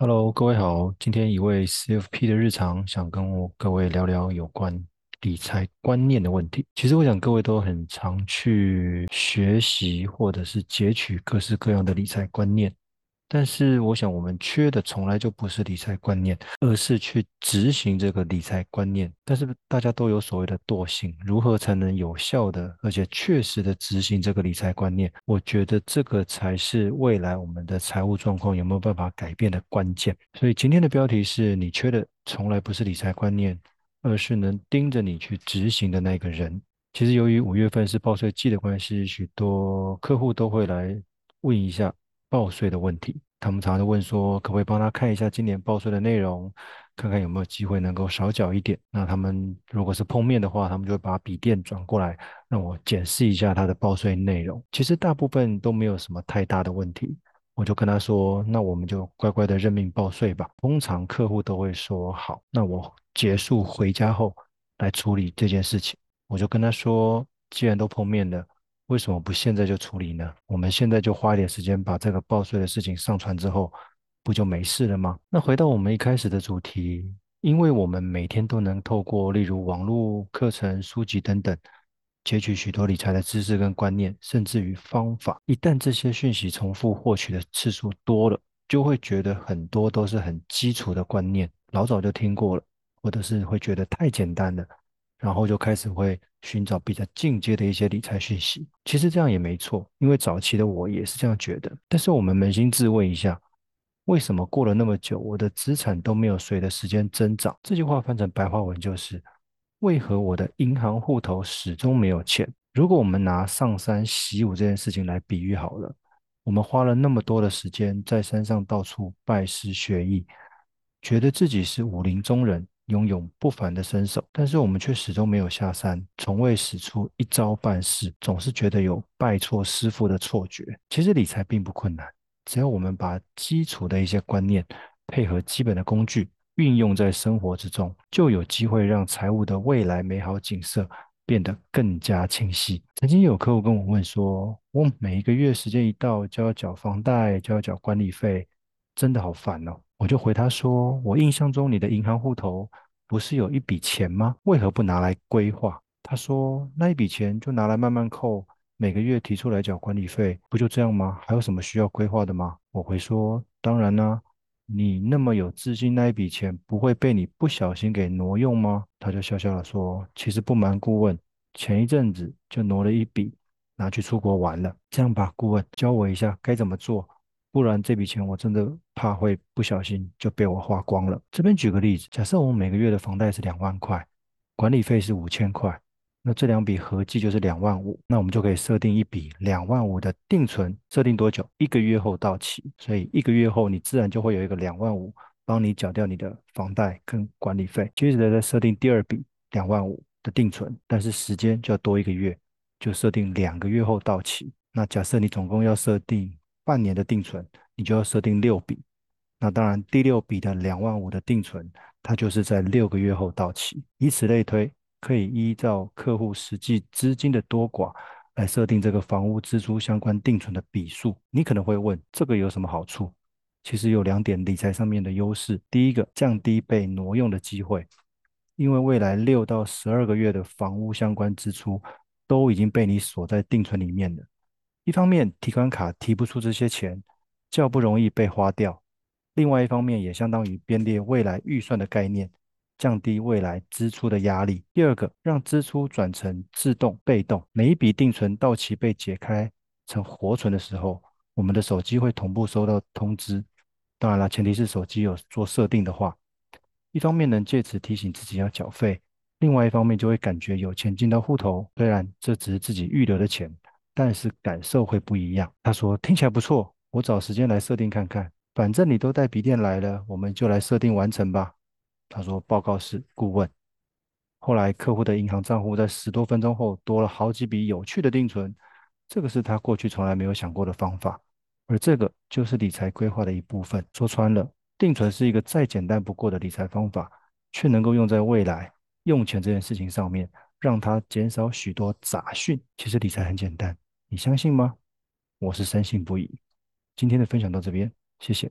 Hello，各位好。今天一位 CFP 的日常，想跟我各位聊聊有关理财观念的问题。其实我想各位都很常去学习或者是截取各式各样的理财观念。但是，我想我们缺的从来就不是理财观念，而是去执行这个理财观念。但是大家都有所谓的惰性，如何才能有效的而且确实的执行这个理财观念？我觉得这个才是未来我们的财务状况有没有办法改变的关键。所以今天的标题是你缺的从来不是理财观念，而是能盯着你去执行的那个人。其实由于五月份是报税季的关系，许多客户都会来问一下。报税的问题，他们常常问说，可不可以帮他看一下今年报税的内容，看看有没有机会能够少缴一点。那他们如果是碰面的话，他们就会把笔电转过来，让我检视一下他的报税内容。其实大部分都没有什么太大的问题，我就跟他说，那我们就乖乖的认命报税吧。通常客户都会说好，那我结束回家后来处理这件事情。我就跟他说，既然都碰面了。为什么不现在就处理呢？我们现在就花一点时间把这个报税的事情上传之后，不就没事了吗？那回到我们一开始的主题，因为我们每天都能透过例如网络课程、书籍等等，截取许多理财的知识跟观念，甚至于方法。一旦这些讯息重复获取的次数多了，就会觉得很多都是很基础的观念，老早就听过了，或者是会觉得太简单了。然后就开始会寻找比较进阶的一些理财讯息，其实这样也没错，因为早期的我也是这样觉得。但是我们扪心自问一下，为什么过了那么久，我的资产都没有随着时间增长？这句话翻成白话文就是：为何我的银行户头始终没有钱？如果我们拿上山习武这件事情来比喻好了，我们花了那么多的时间在山上到处拜师学艺，觉得自己是武林中人。拥有不凡的身手，但是我们却始终没有下山，从未使出一招半式，总是觉得有拜错师傅的错觉。其实理财并不困难，只要我们把基础的一些观念配合基本的工具运用在生活之中，就有机会让财务的未来美好景色变得更加清晰。曾经有客户跟我问说：“我每一个月时间一到就要缴房贷，就要缴管理费，真的好烦哦。”我就回他说：“我印象中你的银行户头不是有一笔钱吗？为何不拿来规划？”他说：“那一笔钱就拿来慢慢扣，每个月提出来缴管理费，不就这样吗？还有什么需要规划的吗？”我回说：“当然啦，你那么有自信，那一笔钱不会被你不小心给挪用吗？”他就笑笑地说：“其实不瞒顾问，前一阵子就挪了一笔拿去出国玩了。这样吧，顾问教我一下该怎么做。”不然这笔钱我真的怕会不小心就被我花光了。这边举个例子，假设我们每个月的房贷是两万块，管理费是五千块，那这两笔合计就是两万五。那我们就可以设定一笔两万五的定存，设定多久？一个月后到期。所以一个月后你自然就会有一个两万五，帮你缴掉你的房贷跟管理费。接着再设定第二笔两万五的定存，但是时间就要多一个月，就设定两个月后到期。那假设你总共要设定。半年的定存，你就要设定六笔。那当然，第六笔的两万五的定存，它就是在六个月后到期。以此类推，可以依照客户实际资金的多寡来设定这个房屋支出相关定存的笔数。你可能会问，这个有什么好处？其实有两点理财上面的优势。第一个，降低被挪用的机会，因为未来六到十二个月的房屋相关支出都已经被你锁在定存里面了。一方面，提款卡提不出这些钱，较不容易被花掉；另外一方面，也相当于编列未来预算的概念，降低未来支出的压力。第二个，让支出转成自动被动，每一笔定存到期被解开成活存的时候，我们的手机会同步收到通知。当然了，前提是手机有做设定的话。一方面能借此提醒自己要缴费，另外一方面就会感觉有钱进到户头，虽然这只是自己预留的钱。但是感受会不一样。他说听起来不错，我找时间来设定看看。反正你都带笔电来了，我们就来设定完成吧。他说报告是顾问。后来客户的银行账户在十多分钟后多了好几笔有趣的定存，这个是他过去从来没有想过的方法。而这个就是理财规划的一部分。说穿了，定存是一个再简单不过的理财方法，却能够用在未来用钱这件事情上面，让它减少许多杂讯。其实理财很简单。你相信吗？我是深信不疑。今天的分享到这边，谢谢。